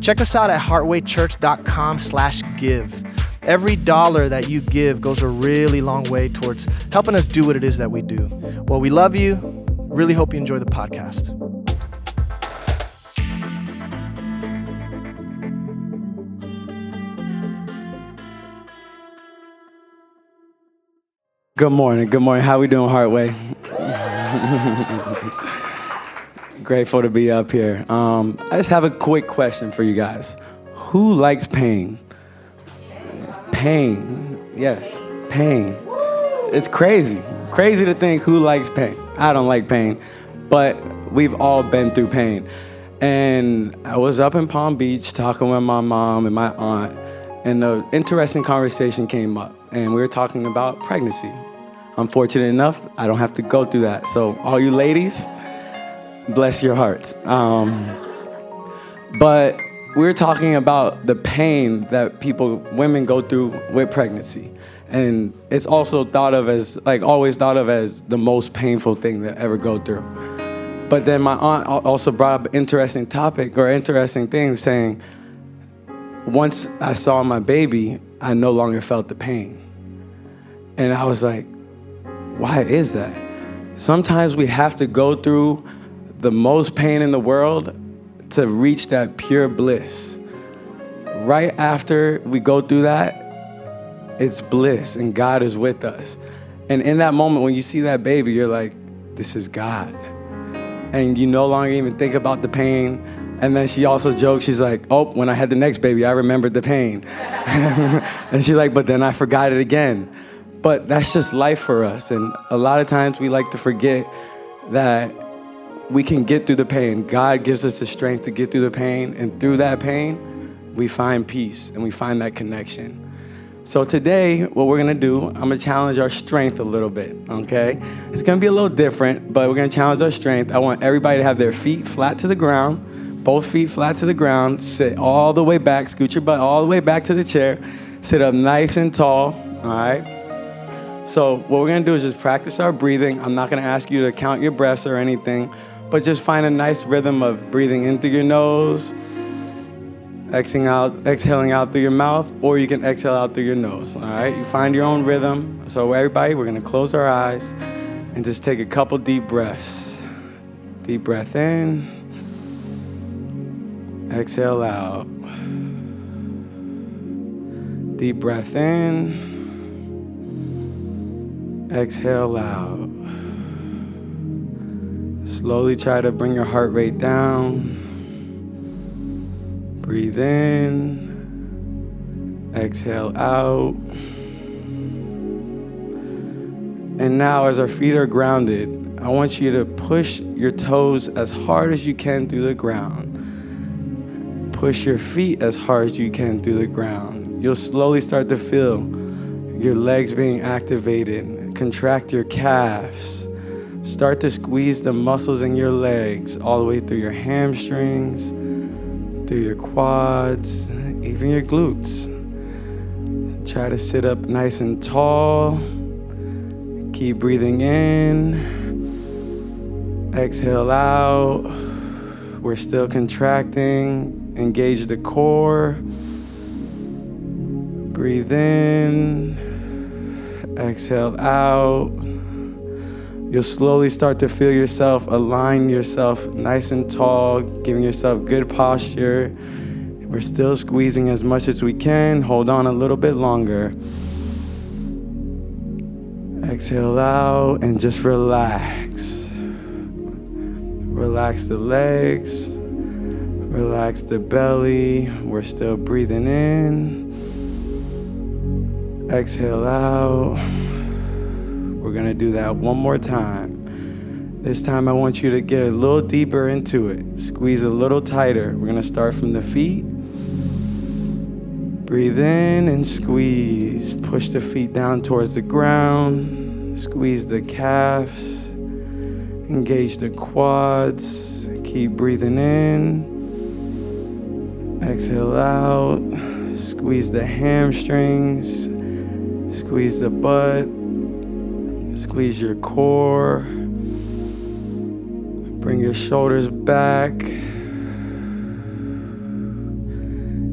check us out at heartwaychurch.com slash give. Every dollar that you give goes a really long way towards helping us do what it is that we do. Well, we love you. Really hope you enjoy the podcast. Good morning. Good morning. How we doing, Heartway? Grateful to be up here. Um, I just have a quick question for you guys. Who likes pain? Pain. Yes, pain. It's crazy. Crazy to think who likes pain. I don't like pain, but we've all been through pain. And I was up in Palm Beach talking with my mom and my aunt, and an interesting conversation came up. And we were talking about pregnancy. I'm fortunate enough, I don't have to go through that. So, all you ladies, bless your hearts. Um, but we're talking about the pain that people, women go through with pregnancy. And it's also thought of as, like, always thought of as the most painful thing to ever go through. But then my aunt also brought up an interesting topic or interesting thing saying, once I saw my baby, I no longer felt the pain. And I was like, why is that? Sometimes we have to go through the most pain in the world to reach that pure bliss. Right after we go through that, it's bliss and God is with us. And in that moment, when you see that baby, you're like, this is God. And you no longer even think about the pain. And then she also jokes, she's like, oh, when I had the next baby, I remembered the pain. and she's like, but then I forgot it again. But that's just life for us. And a lot of times we like to forget that we can get through the pain. God gives us the strength to get through the pain. And through that pain, we find peace and we find that connection. So today, what we're gonna do, I'm gonna challenge our strength a little bit, okay? It's gonna be a little different, but we're gonna challenge our strength. I want everybody to have their feet flat to the ground, both feet flat to the ground, sit all the way back, scoot your butt all the way back to the chair, sit up nice and tall, all right? So, what we're gonna do is just practice our breathing. I'm not gonna ask you to count your breaths or anything, but just find a nice rhythm of breathing in through your nose, exhaling out, exhaling out through your mouth, or you can exhale out through your nose. All right, you find your own rhythm. So, everybody, we're gonna close our eyes and just take a couple deep breaths. Deep breath in, exhale out. Deep breath in. Exhale out. Slowly try to bring your heart rate down. Breathe in. Exhale out. And now, as our feet are grounded, I want you to push your toes as hard as you can through the ground. Push your feet as hard as you can through the ground. You'll slowly start to feel your legs being activated contract your calves. Start to squeeze the muscles in your legs all the way through your hamstrings, through your quads, even your glutes. Try to sit up nice and tall. Keep breathing in. Exhale out. We're still contracting. Engage the core. Breathe in Exhale out. You'll slowly start to feel yourself align yourself nice and tall, giving yourself good posture. We're still squeezing as much as we can. Hold on a little bit longer. Exhale out and just relax. Relax the legs. Relax the belly. We're still breathing in. Exhale out. We're gonna do that one more time. This time, I want you to get a little deeper into it. Squeeze a little tighter. We're gonna start from the feet. Breathe in and squeeze. Push the feet down towards the ground. Squeeze the calves. Engage the quads. Keep breathing in. Exhale out. Squeeze the hamstrings. Squeeze the butt. Squeeze your core. Bring your shoulders back.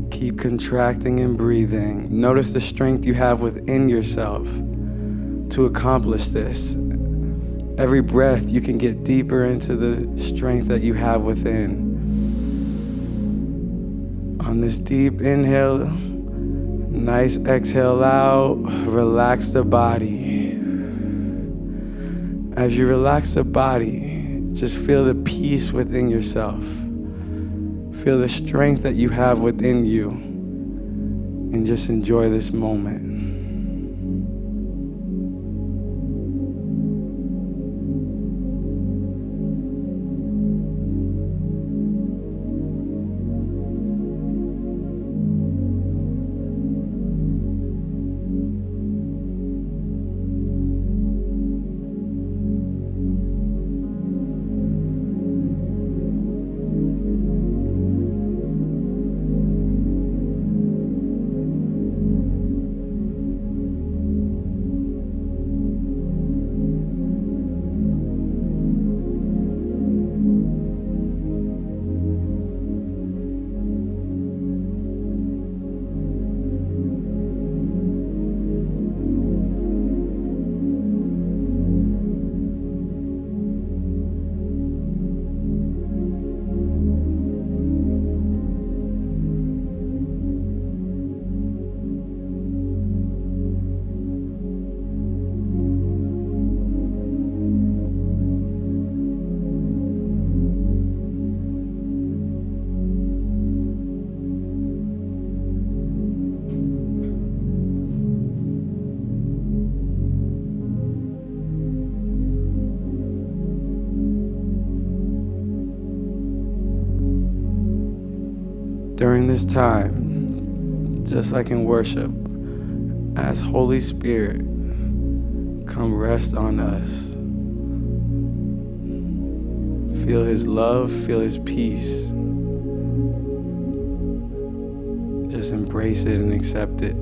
Keep contracting and breathing. Notice the strength you have within yourself to accomplish this. Every breath, you can get deeper into the strength that you have within. On this deep inhale, nice exhale out, relax the body. As you relax the body, just feel the peace within yourself. Feel the strength that you have within you and just enjoy this moment. During this time, just like in worship, as Holy Spirit, come rest on us. Feel His love, feel His peace. Just embrace it and accept it.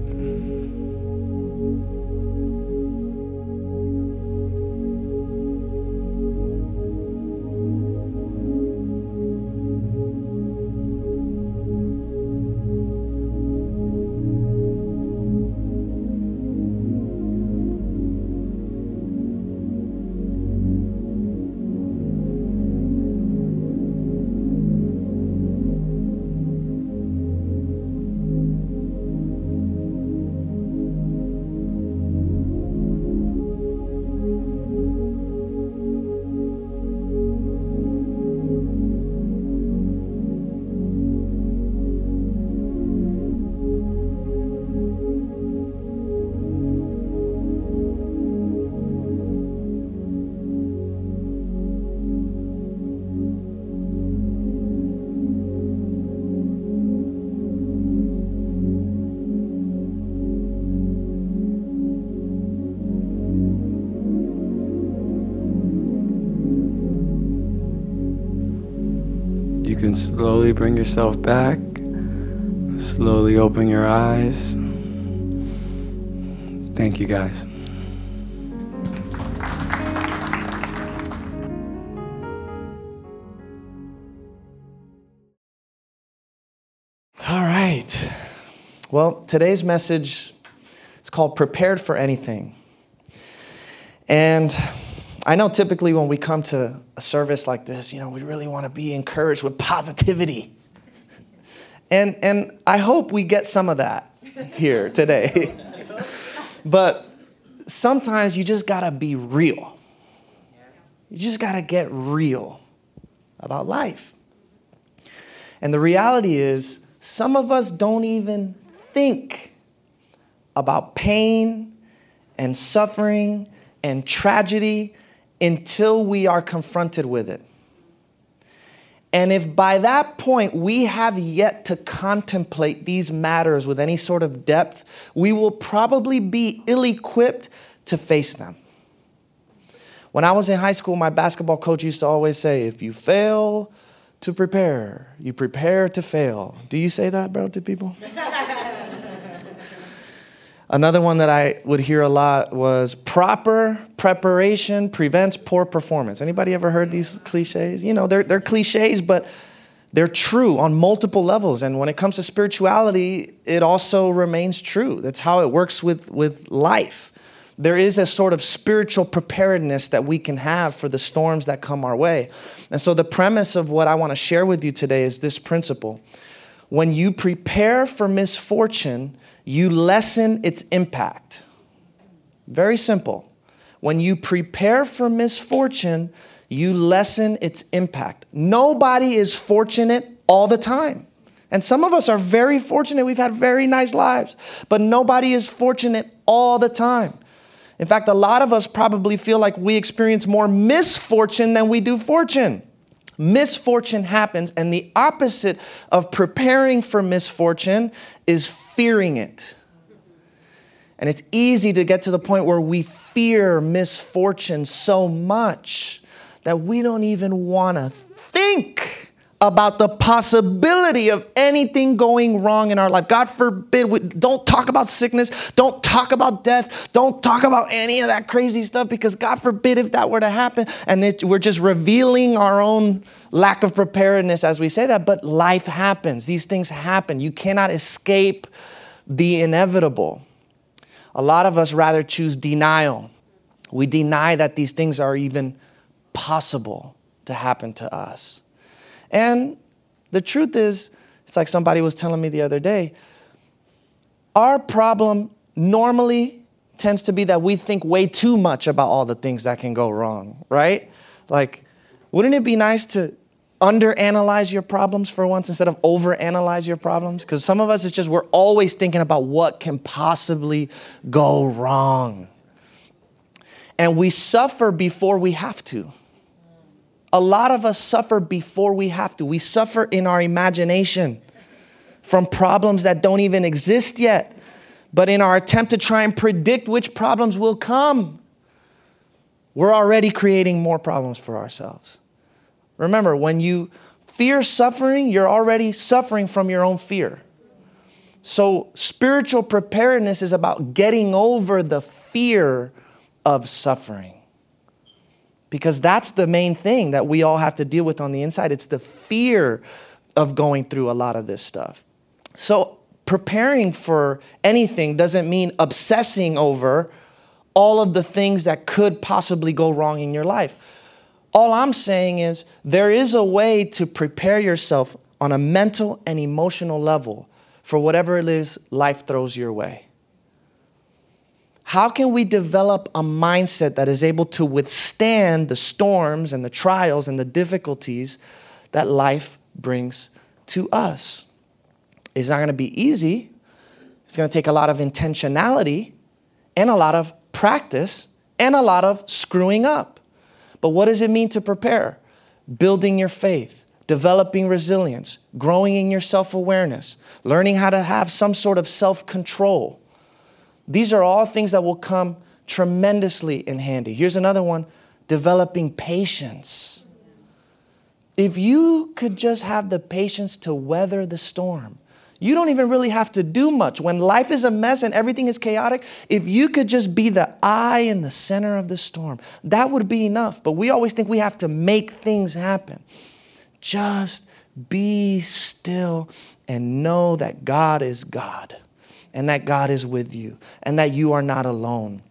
Can slowly bring yourself back, slowly open your eyes. Thank you, guys. All right. Well, today's message is called Prepared for Anything. And I know typically when we come to a service like this, you know, we really want to be encouraged with positivity. And, and I hope we get some of that here today. but sometimes you just got to be real. You just got to get real about life. And the reality is, some of us don't even think about pain and suffering and tragedy until we are confronted with it. And if by that point we have yet to contemplate these matters with any sort of depth, we will probably be ill equipped to face them. When I was in high school, my basketball coach used to always say, if you fail to prepare, you prepare to fail. Do you say that, bro, to people? Another one that I would hear a lot was proper preparation prevents poor performance. Anybody ever heard these cliches? You know, they're, they're cliches, but they're true on multiple levels. And when it comes to spirituality, it also remains true. That's how it works with, with life. There is a sort of spiritual preparedness that we can have for the storms that come our way. And so, the premise of what I want to share with you today is this principle. When you prepare for misfortune, you lessen its impact. Very simple. When you prepare for misfortune, you lessen its impact. Nobody is fortunate all the time. And some of us are very fortunate. We've had very nice lives, but nobody is fortunate all the time. In fact, a lot of us probably feel like we experience more misfortune than we do fortune. Misfortune happens, and the opposite of preparing for misfortune is fearing it. And it's easy to get to the point where we fear misfortune so much that we don't even want to think about the possibility of anything going wrong in our life. God forbid, we, don't talk about sickness, don't talk about death, don't talk about any of that crazy stuff because God forbid if that were to happen. And it, we're just revealing our own lack of preparedness as we say that, but life happens. These things happen. You cannot escape the inevitable. A lot of us rather choose denial. We deny that these things are even possible to happen to us. And the truth is, it's like somebody was telling me the other day, our problem normally tends to be that we think way too much about all the things that can go wrong, right? Like, wouldn't it be nice to underanalyze your problems for once instead of overanalyze your problems? Because some of us, it's just we're always thinking about what can possibly go wrong. And we suffer before we have to. A lot of us suffer before we have to. We suffer in our imagination from problems that don't even exist yet. But in our attempt to try and predict which problems will come, we're already creating more problems for ourselves. Remember, when you fear suffering, you're already suffering from your own fear. So, spiritual preparedness is about getting over the fear of suffering. Because that's the main thing that we all have to deal with on the inside. It's the fear of going through a lot of this stuff. So, preparing for anything doesn't mean obsessing over all of the things that could possibly go wrong in your life. All I'm saying is there is a way to prepare yourself on a mental and emotional level for whatever it is life throws your way. How can we develop a mindset that is able to withstand the storms and the trials and the difficulties that life brings to us? It's not going to be easy. It's going to take a lot of intentionality and a lot of practice and a lot of screwing up. But what does it mean to prepare? Building your faith, developing resilience, growing in your self awareness, learning how to have some sort of self control. These are all things that will come tremendously in handy. Here's another one developing patience. If you could just have the patience to weather the storm, you don't even really have to do much. When life is a mess and everything is chaotic, if you could just be the eye in the center of the storm, that would be enough. But we always think we have to make things happen. Just be still and know that God is God and that God is with you and that you are not alone.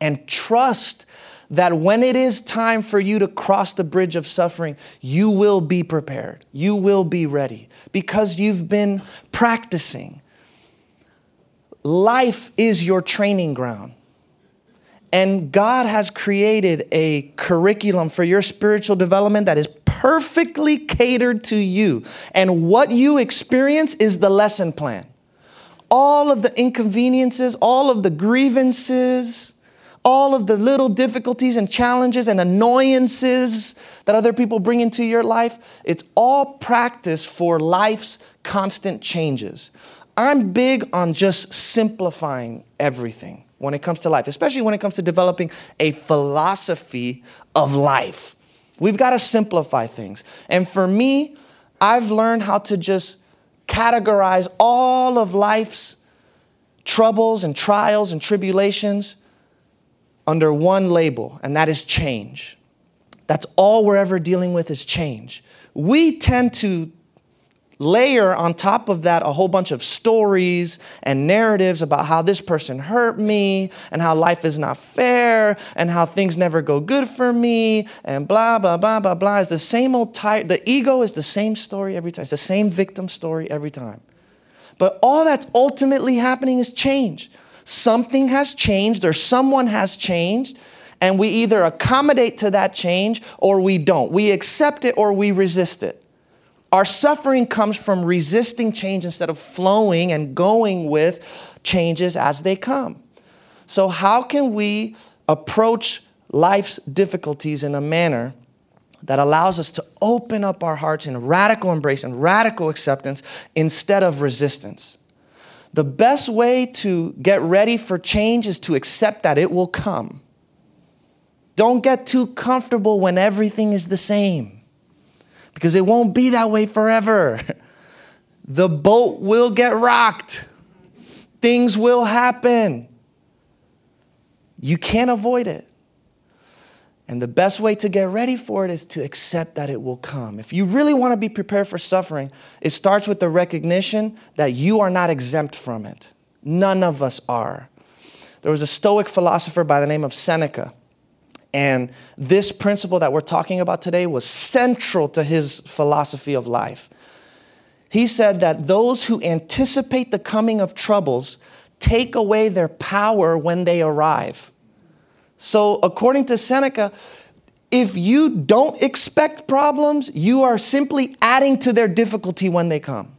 And trust that when it is time for you to cross the bridge of suffering, you will be prepared. You will be ready because you've been practicing. Life is your training ground. And God has created a curriculum for your spiritual development that is perfectly catered to you. And what you experience is the lesson plan. All of the inconveniences, all of the grievances, all of the little difficulties and challenges and annoyances that other people bring into your life, it's all practice for life's constant changes. I'm big on just simplifying everything when it comes to life, especially when it comes to developing a philosophy of life. We've got to simplify things. And for me, I've learned how to just categorize all of life's troubles and trials and tribulations under one label, and that is change. That's all we're ever dealing with is change. We tend to layer on top of that a whole bunch of stories and narratives about how this person hurt me and how life is not fair and how things never go good for me and blah blah blah blah blah it's the same old type the ego is the same story every time it's the same victim story every time but all that's ultimately happening is change something has changed or someone has changed and we either accommodate to that change or we don't we accept it or we resist it our suffering comes from resisting change instead of flowing and going with changes as they come. So, how can we approach life's difficulties in a manner that allows us to open up our hearts in radical embrace and radical acceptance instead of resistance? The best way to get ready for change is to accept that it will come. Don't get too comfortable when everything is the same because it won't be that way forever. The boat will get rocked, things will happen. You can't avoid it. And the best way to get ready for it is to accept that it will come. If you really want to be prepared for suffering, it starts with the recognition that you are not exempt from it. None of us are. There was a Stoic philosopher by the name of Seneca and this principle that we're talking about today was central to his philosophy of life. He said that those who anticipate the coming of troubles take away their power when they arrive. So, according to Seneca, if you don't expect problems, you are simply adding to their difficulty when they come.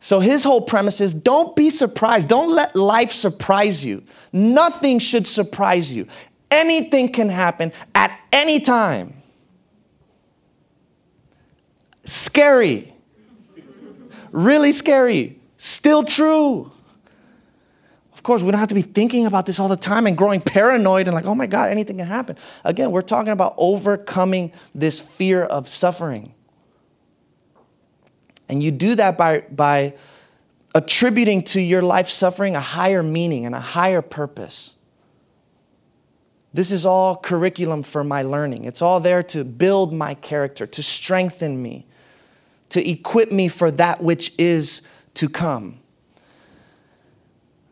So his whole premise is don't be surprised. Don't let life surprise you. Nothing should surprise you. Anything can happen at any time. Scary. Really scary. Still true. Course, we don't have to be thinking about this all the time and growing paranoid and like, oh my God, anything can happen. Again, we're talking about overcoming this fear of suffering. And you do that by, by attributing to your life suffering a higher meaning and a higher purpose. This is all curriculum for my learning. It's all there to build my character, to strengthen me, to equip me for that which is to come.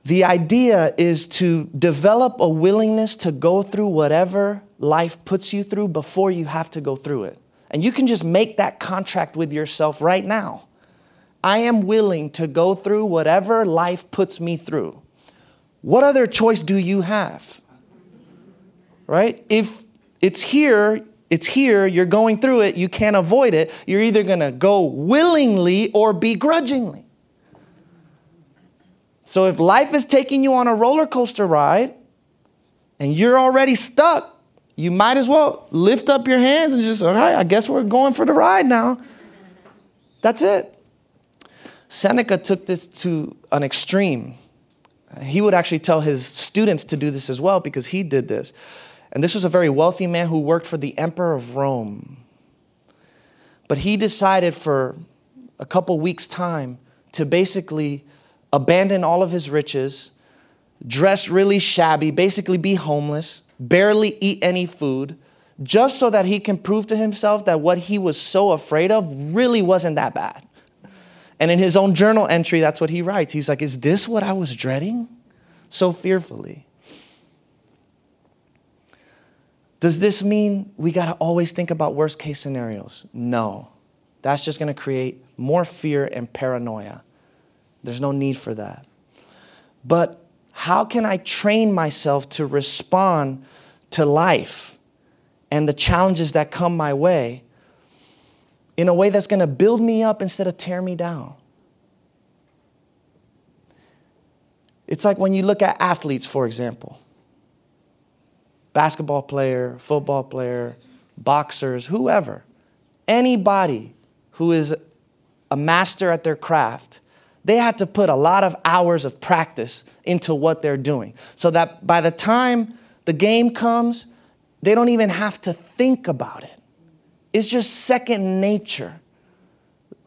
The idea is to develop a willingness to go through whatever life puts you through before you have to go through it. And you can just make that contract with yourself right now. I am willing to go through whatever life puts me through. What other choice do you have? right? If it's here, it's here, you're going through it, you can't avoid it. You're either going to go willingly or begrudgingly. So if life is taking you on a roller coaster ride and you're already stuck, you might as well lift up your hands and just, all right, I guess we're going for the ride now. That's it. Seneca took this to an extreme. He would actually tell his students to do this as well because he did this. And this was a very wealthy man who worked for the emperor of Rome. But he decided for a couple weeks' time to basically abandon all of his riches, dress really shabby, basically be homeless, barely eat any food, just so that he can prove to himself that what he was so afraid of really wasn't that bad. And in his own journal entry, that's what he writes. He's like, Is this what I was dreading so fearfully? Does this mean we got to always think about worst case scenarios? No. That's just going to create more fear and paranoia. There's no need for that. But how can I train myself to respond to life and the challenges that come my way in a way that's going to build me up instead of tear me down? It's like when you look at athletes, for example. basketball player, football player, boxers, whoever, anybody who is a master at their craft, they had to put a lot of hours of practice into what they're doing so that by the time the game comes, they don't even have to think about it. It's just second nature.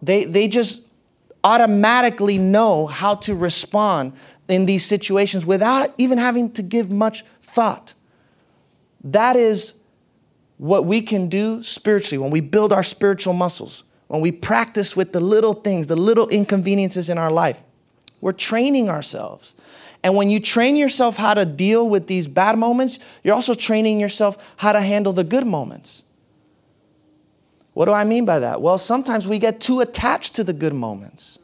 They, they just automatically know how to respond in these situations without even having to give much thought. That is what we can do spiritually when we build our spiritual muscles, when we practice with the little things, the little inconveniences in our life. We're training ourselves. And when you train yourself how to deal with these bad moments, you're also training yourself how to handle the good moments. What do I mean by that? Well, sometimes we get too attached to the good moments.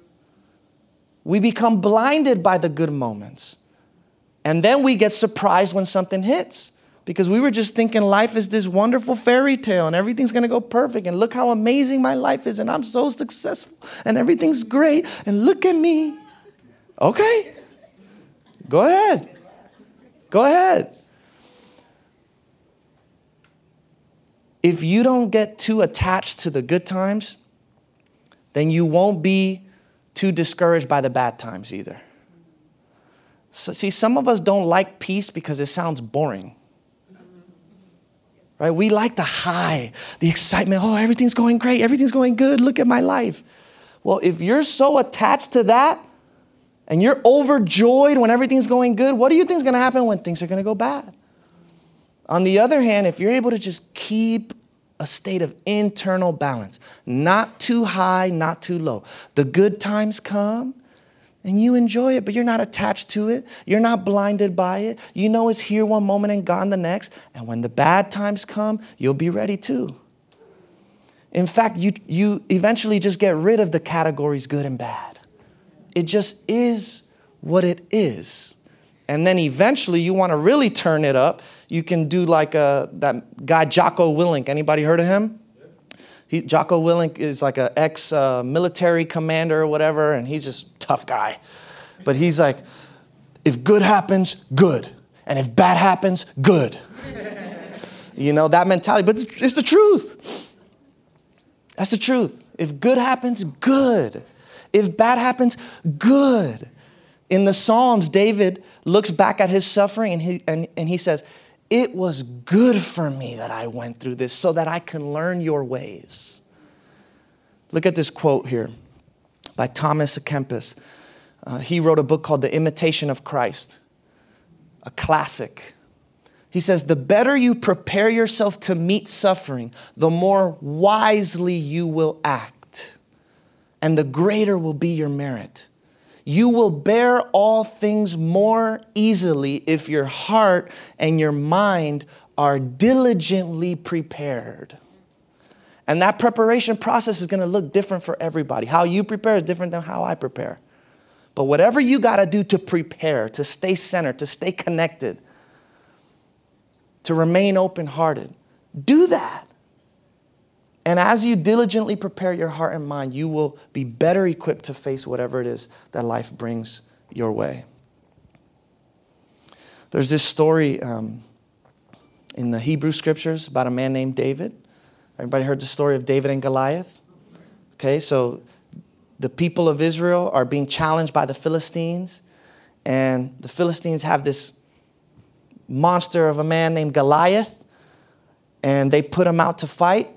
We become blinded by the good moments. And then we get surprised when something hits because we were just thinking life is this wonderful fairy tale and everything's gonna go perfect and look how amazing my life is and I'm so successful and everything's great and look at me. Okay, go ahead. Go ahead. If you don't get too attached to the good times, then you won't be too discouraged by the bad times either. So, see, some of us don't like peace because it sounds boring right? We like the high, the excitement. Oh, everything's going great. Everything's going good. Look at my life. Well, if you're so attached to that and you're overjoyed when everything's going good, what do you think is going to happen when things are going to go bad? On the other hand, if you're able to just keep a state of internal balance, not too high, not too low, the good times come and you enjoy it, but you're not attached to it. You're not blinded by it. You know it's here one moment and gone the next. And when the bad times come, you'll be ready too. In fact, you, you eventually just get rid of the categories good and bad. It just is what it is. And then eventually you want to really turn it up. You can do like a, uh, that guy Jocko Willink. Anybody heard of him? He, Jocko Willink is like an ex uh, military commander or whatever, and he's just tough guy. But he's like, if good happens, good. And if bad happens, good. you know, that mentality. But it's, it's the truth. That's the truth. If good happens, good. If bad happens, good. In the Psalms, David looks back at his suffering and he, and, and he says, It was good for me that I went through this so that I can learn your ways. Look at this quote here by Thomas à Kempis. Uh, he wrote a book called The Imitation of Christ, a classic. He says, The better you prepare yourself to meet suffering, the more wisely you will act, and the greater will be your merit. You will bear all things more easily if your heart and your mind are diligently prepared. And that preparation process is going to look different for everybody. How you prepare is different than how I prepare. But whatever you got to do to prepare, to stay centered, to stay connected, to remain open hearted, do that. And as you diligently prepare your heart and mind, you will be better equipped to face whatever it is that life brings your way. There's this story um, in the Hebrew scriptures about a man named David. Everybody heard the story of David and Goliath? Okay, so the people of Israel are being challenged by the Philistines, and the Philistines have this monster of a man named Goliath, and they put him out to fight.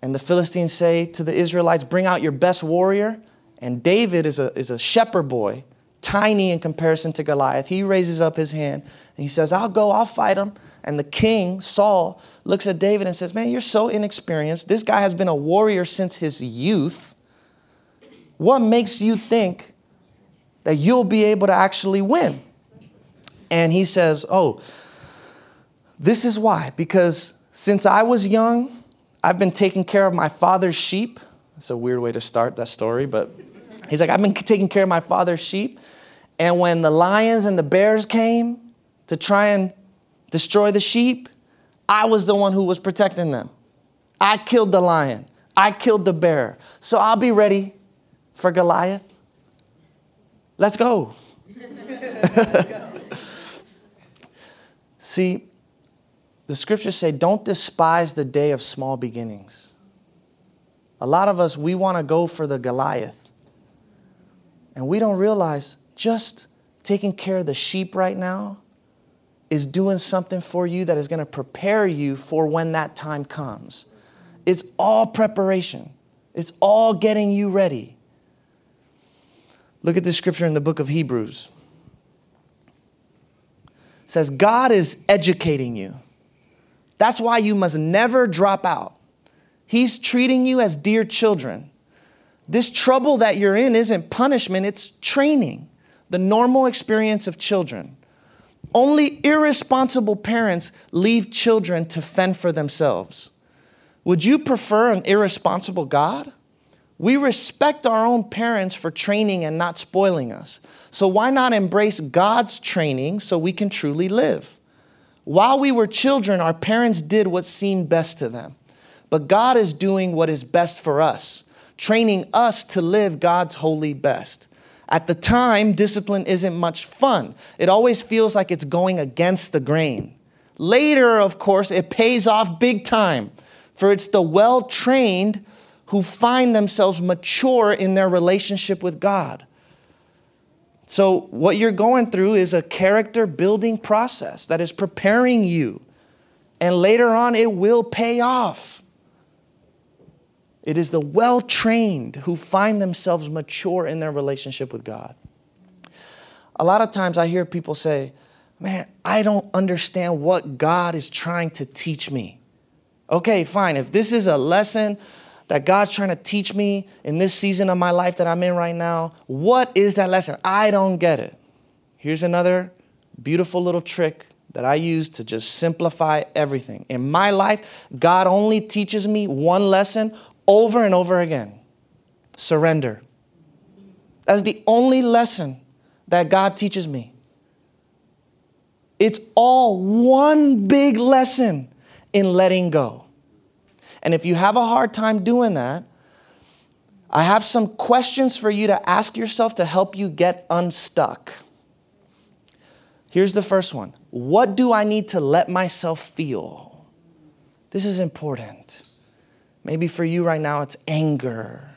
And the Philistines say to the Israelites, Bring out your best warrior. And David is a, is a shepherd boy, tiny in comparison to Goliath. He raises up his hand and he says, I'll go, I'll fight him. And the king, Saul, looks at David and says, Man, you're so inexperienced. This guy has been a warrior since his youth. What makes you think that you'll be able to actually win? And he says, Oh, this is why. Because since I was young, I've been taking care of my father's sheep. That's a weird way to start that story, but he's like, I've been taking care of my father's sheep. And when the lions and the bears came to try and destroy the sheep, I was the one who was protecting them. I killed the lion, I killed the bear. So I'll be ready for Goliath. Let's go. See, the scriptures say, don't despise the day of small beginnings. A lot of us, we want to go for the Goliath. And we don't realize just taking care of the sheep right now is doing something for you that is going to prepare you for when that time comes. It's all preparation, it's all getting you ready. Look at this scripture in the book of Hebrews. It says, God is educating you. That's why you must never drop out. He's treating you as dear children. This trouble that you're in isn't punishment, it's training, the normal experience of children. Only irresponsible parents leave children to fend for themselves. Would you prefer an irresponsible God? We respect our own parents for training and not spoiling us. So why not embrace God's training so we can truly live? While we were children, our parents did what seemed best to them. But God is doing what is best for us, training us to live God's holy best. At the time, discipline isn't much fun. It always feels like it's going against the grain. Later, of course, it pays off big time, for it's the well trained who find themselves mature in their relationship with God. So, what you're going through is a character building process that is preparing you, and later on, it will pay off. It is the well trained who find themselves mature in their relationship with God. A lot of times I hear people say, Man, I don't understand what God is trying to teach me. Okay, fine. If this is a lesson that God's trying to teach me in this season of my life that I'm in right now, what is that lesson? I don't get it. Here's another beautiful little trick that I use to just simplify everything. In my life, God only teaches me one lesson over and over again surrender. That's the only lesson that God teaches me. It's all one big lesson in letting go. And if you have a hard time doing that, I have some questions for you to ask yourself to help you get unstuck. Here's the first one What do I need to let myself feel? This is important. Maybe for you right now, it's anger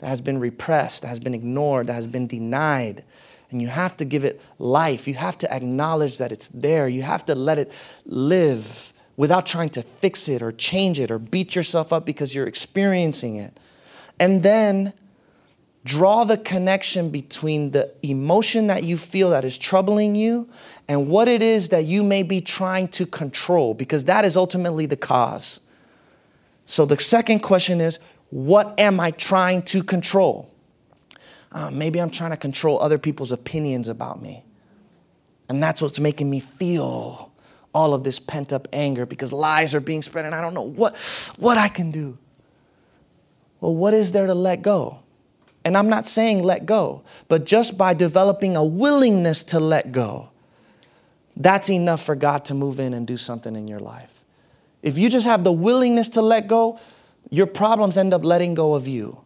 that has been repressed, that has been ignored, that has been denied. And you have to give it life. You have to acknowledge that it's there. You have to let it live without trying to fix it or change it or beat yourself up because you're experiencing it. And then draw the connection between the emotion that you feel that is troubling you and what it is that you may be trying to control because that is ultimately the cause. So the second question is what am I trying to control? Uh, maybe I'm trying to control other people's opinions about me. And that's what's making me feel all of this pent up anger because lies are being spread and I don't know what, what I can do. Well, what is there to let go? And I'm not saying let go, but just by developing a willingness to let go, that's enough for God to move in and do something in your life. If you just have the willingness to let go, your problems end up letting go of you.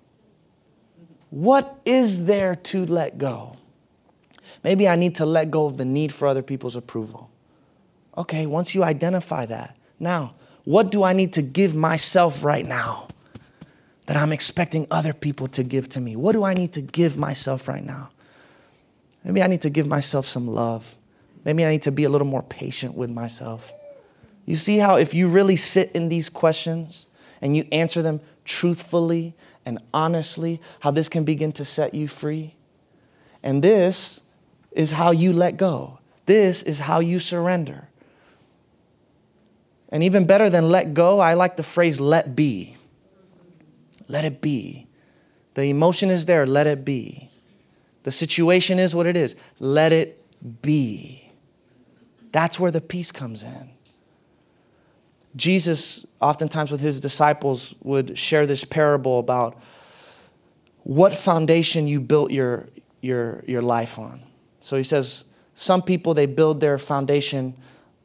What is there to let go? Maybe I need to let go of the need for other people's approval. Okay, once you identify that, now, what do I need to give myself right now that I'm expecting other people to give to me? What do I need to give myself right now? Maybe I need to give myself some love. Maybe I need to be a little more patient with myself. You see how if you really sit in these questions and you answer them truthfully and honestly, how this can begin to set you free? And this is how you let go. This is how you surrender. And even better than let go, I like the phrase let be. Let it be. The emotion is there, let it be. The situation is what it is, let it be. That's where the peace comes in. Jesus, oftentimes with his disciples, would share this parable about what foundation you built your, your, your life on. So he says, some people, they build their foundation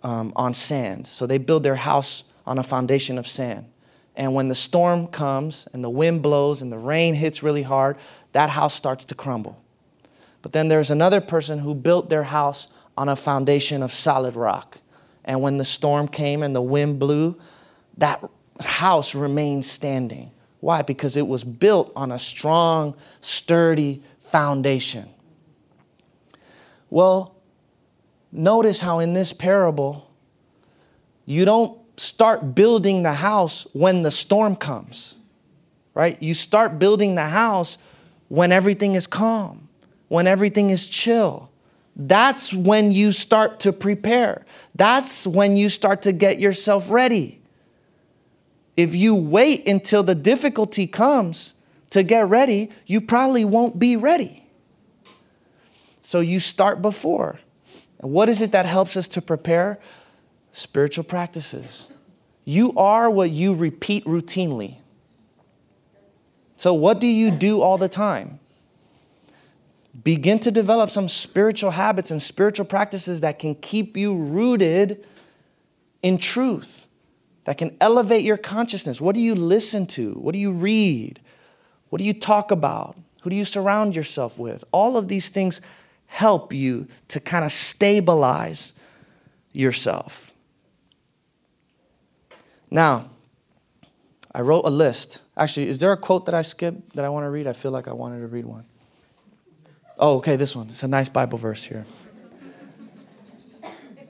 um, on sand. So they build their house on a foundation of sand. And when the storm comes and the wind blows and the rain hits really hard, that house starts to crumble. But then there's another person who built their house on a foundation of solid rock. And when the storm came and the wind blew, that house remained standing. Why? Because it was built on a strong, sturdy foundation. Well, notice how in this parable, you don't start building the house when the storm comes, right? You start building the house when everything is calm, when everything is chill. That's when you start to prepare. That's when you start to get yourself ready. If you wait until the difficulty comes to get ready, you probably won't be ready. So you start before. And what is it that helps us to prepare? Spiritual practices. You are what you repeat routinely. So, what do you do all the time? Begin to develop some spiritual habits and spiritual practices that can keep you rooted in truth, that can elevate your consciousness. What do you listen to? What do you read? What do you talk about? Who do you surround yourself with? All of these things help you to kind of stabilize yourself. Now, I wrote a list. Actually, is there a quote that I skipped that I want to read? I feel like I wanted to read one. Oh, okay, this one. It's a nice Bible verse here.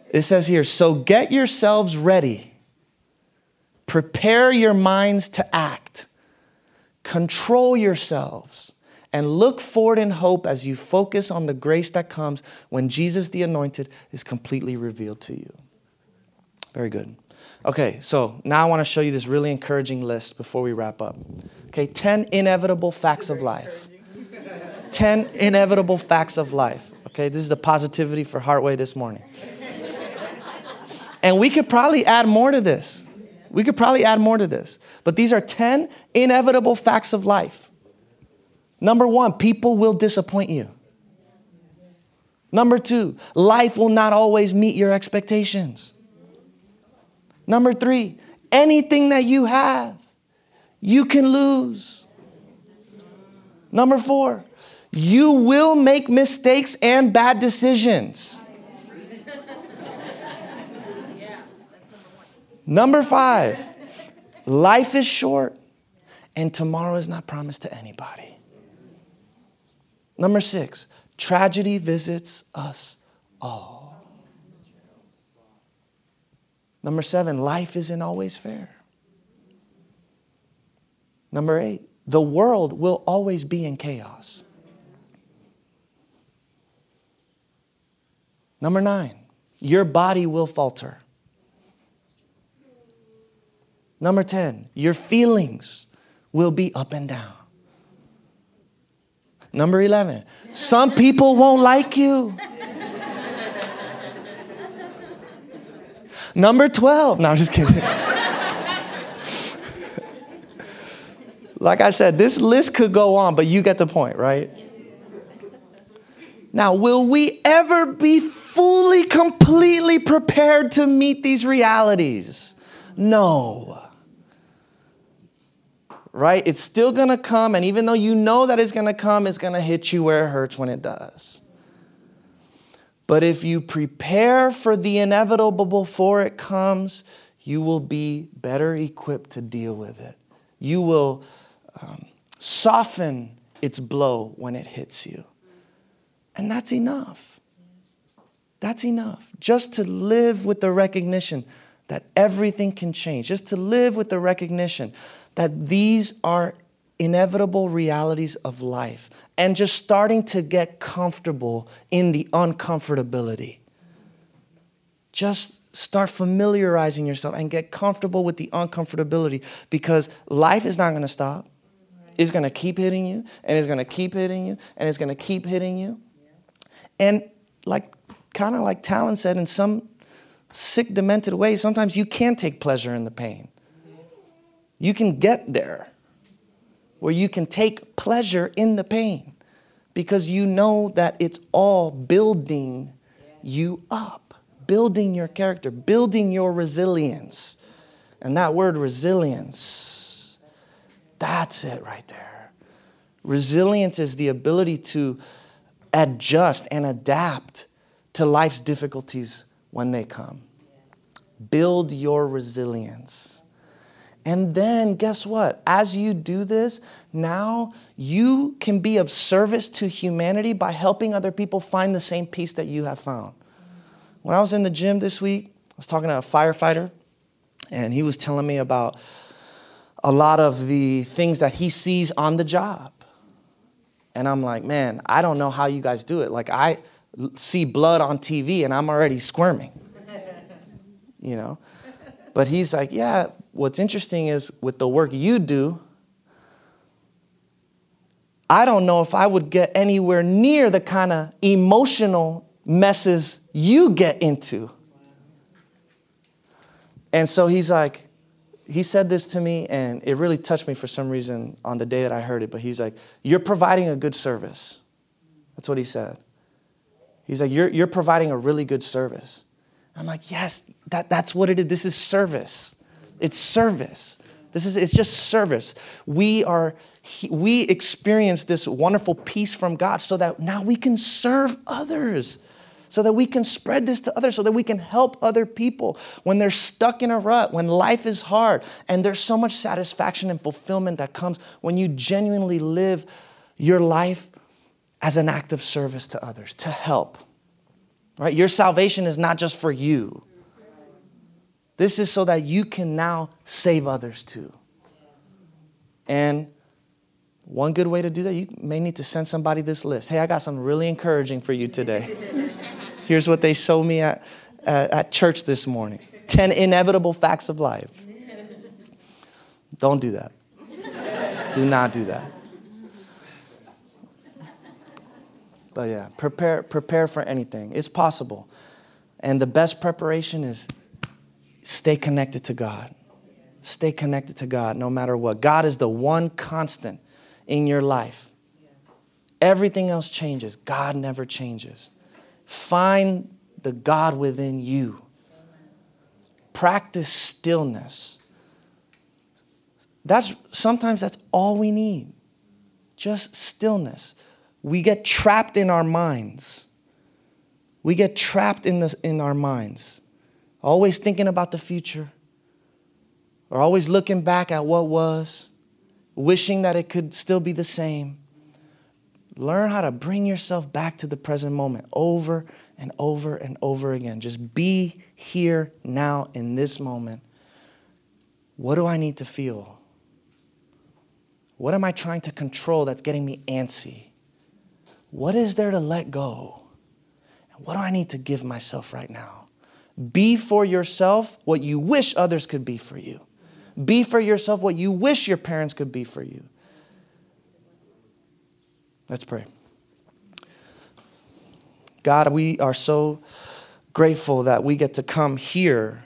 It says here, so get yourselves ready. Prepare your minds to act. Control yourselves and look forward in hope as you focus on the grace that comes when Jesus the Anointed is completely revealed to you. Very good. Okay, so now I want to show you this really encouraging list before we wrap up. Okay, 10 inevitable facts of life. 10 inevitable facts of life. Okay, this is the positivity for Heartway this morning. And we could probably add more to this. We could probably add more to this. But these are 10 inevitable facts of life. Number one, people will disappoint you. Number two, life will not always meet your expectations. Number three, anything that you have, you can lose. Number four, you will make mistakes and bad decisions. Number five, life is short and tomorrow is not promised to anybody. Number six, tragedy visits us all. Number seven, life isn't always fair. Number eight, the world will always be in chaos. Number nine, your body will falter. Number 10, your feelings will be up and down. Number 11, some people won't like you. Number 12. No, I'm just kidding. like I said, this list could go on, but you get the point, right? Now, will we ever be fully, completely prepared to meet these realities? No. Right? It's still gonna come, and even though you know that it's gonna come, it's gonna hit you where it hurts when it does. But if you prepare for the inevitable before it comes, you will be better equipped to deal with it. You will um, soften its blow when it hits you. And that's enough. That's enough. Just to live with the recognition that everything can change, just to live with the recognition that these are inevitable realities of life and just starting to get comfortable in the uncomfortability. Just start familiarizing yourself and get comfortable with the uncomfortability because life is not going to stop. It's going to keep hitting you and it's going to keep hitting you and it's going to keep hitting you. And like kind of like Talon said in some sick demented way, sometimes you can take pleasure in the pain. You can get there where you can take pleasure in the pain because you know that it's all building you up, building your character, building your resilience. And that word resilience, that's it right there. Resilience is the ability to adjust and adapt to life's difficulties when they come. Build your resilience. And then, guess what? As you do this, now you can be of service to humanity by helping other people find the same peace that you have found. When I was in the gym this week, I was talking to a firefighter, and he was telling me about a lot of the things that he sees on the job. And I'm like, man, I don't know how you guys do it. Like, I see blood on TV and I'm already squirming, you know? But he's like, yeah, what's interesting is with the work you do, I don't know if I would get anywhere near the kind of emotional messes you get into. And so he's like, he said this to me, and it really touched me for some reason on the day that I heard it. But he's like, You're providing a good service. That's what he said. He's like, You're, you're providing a really good service. I'm like, Yes, that, that's what it is. This is service. It's service. This is it's just service. We are we experience this wonderful peace from God so that now we can serve others so that we can spread this to others, so that we can help other people when they're stuck in a rut, when life is hard. And there's so much satisfaction and fulfillment that comes when you genuinely live your life as an act of service to others, to help. Right? Your salvation is not just for you. This is so that you can now save others too. And one good way to do that, you may need to send somebody this list. Hey, I got something really encouraging for you today. Here's what they showed me at, uh, at church this morning 10 inevitable facts of life. Don't do that. do not do that. But yeah, prepare, prepare for anything. It's possible. And the best preparation is stay connected to God. Stay connected to God no matter what. God is the one constant in your life. Everything else changes, God never changes. Find the God within you. Practice stillness. That's sometimes that's all we need. Just stillness. We get trapped in our minds. We get trapped in, the, in our minds, always thinking about the future, or always looking back at what was, wishing that it could still be the same. Learn how to bring yourself back to the present moment over and over and over again. Just be here now in this moment. What do I need to feel? What am I trying to control that's getting me antsy? What is there to let go? And what do I need to give myself right now? Be for yourself what you wish others could be for you. Be for yourself what you wish your parents could be for you. Let's pray. God, we are so grateful that we get to come here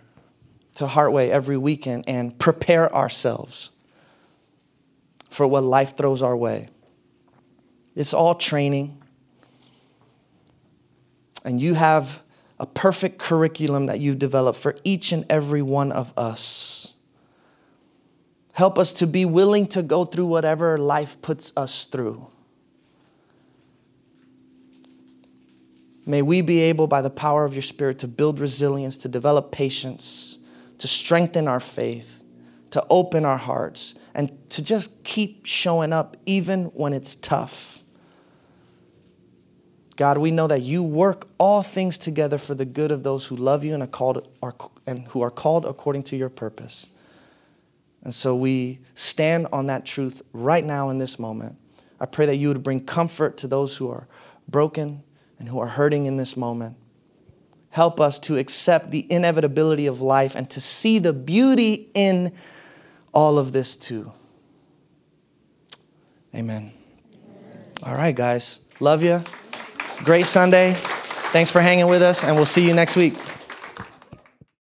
to Heartway every weekend and prepare ourselves for what life throws our way. It's all training. And you have a perfect curriculum that you've developed for each and every one of us. Help us to be willing to go through whatever life puts us through. May we be able, by the power of your Spirit, to build resilience, to develop patience, to strengthen our faith, to open our hearts, and to just keep showing up even when it's tough. God, we know that you work all things together for the good of those who love you and are called are, and who are called according to your purpose. And so we stand on that truth right now in this moment. I pray that you would bring comfort to those who are broken, and who are hurting in this moment. Help us to accept the inevitability of life and to see the beauty in all of this too. Amen. All right, guys. Love you. Great Sunday. Thanks for hanging with us, and we'll see you next week.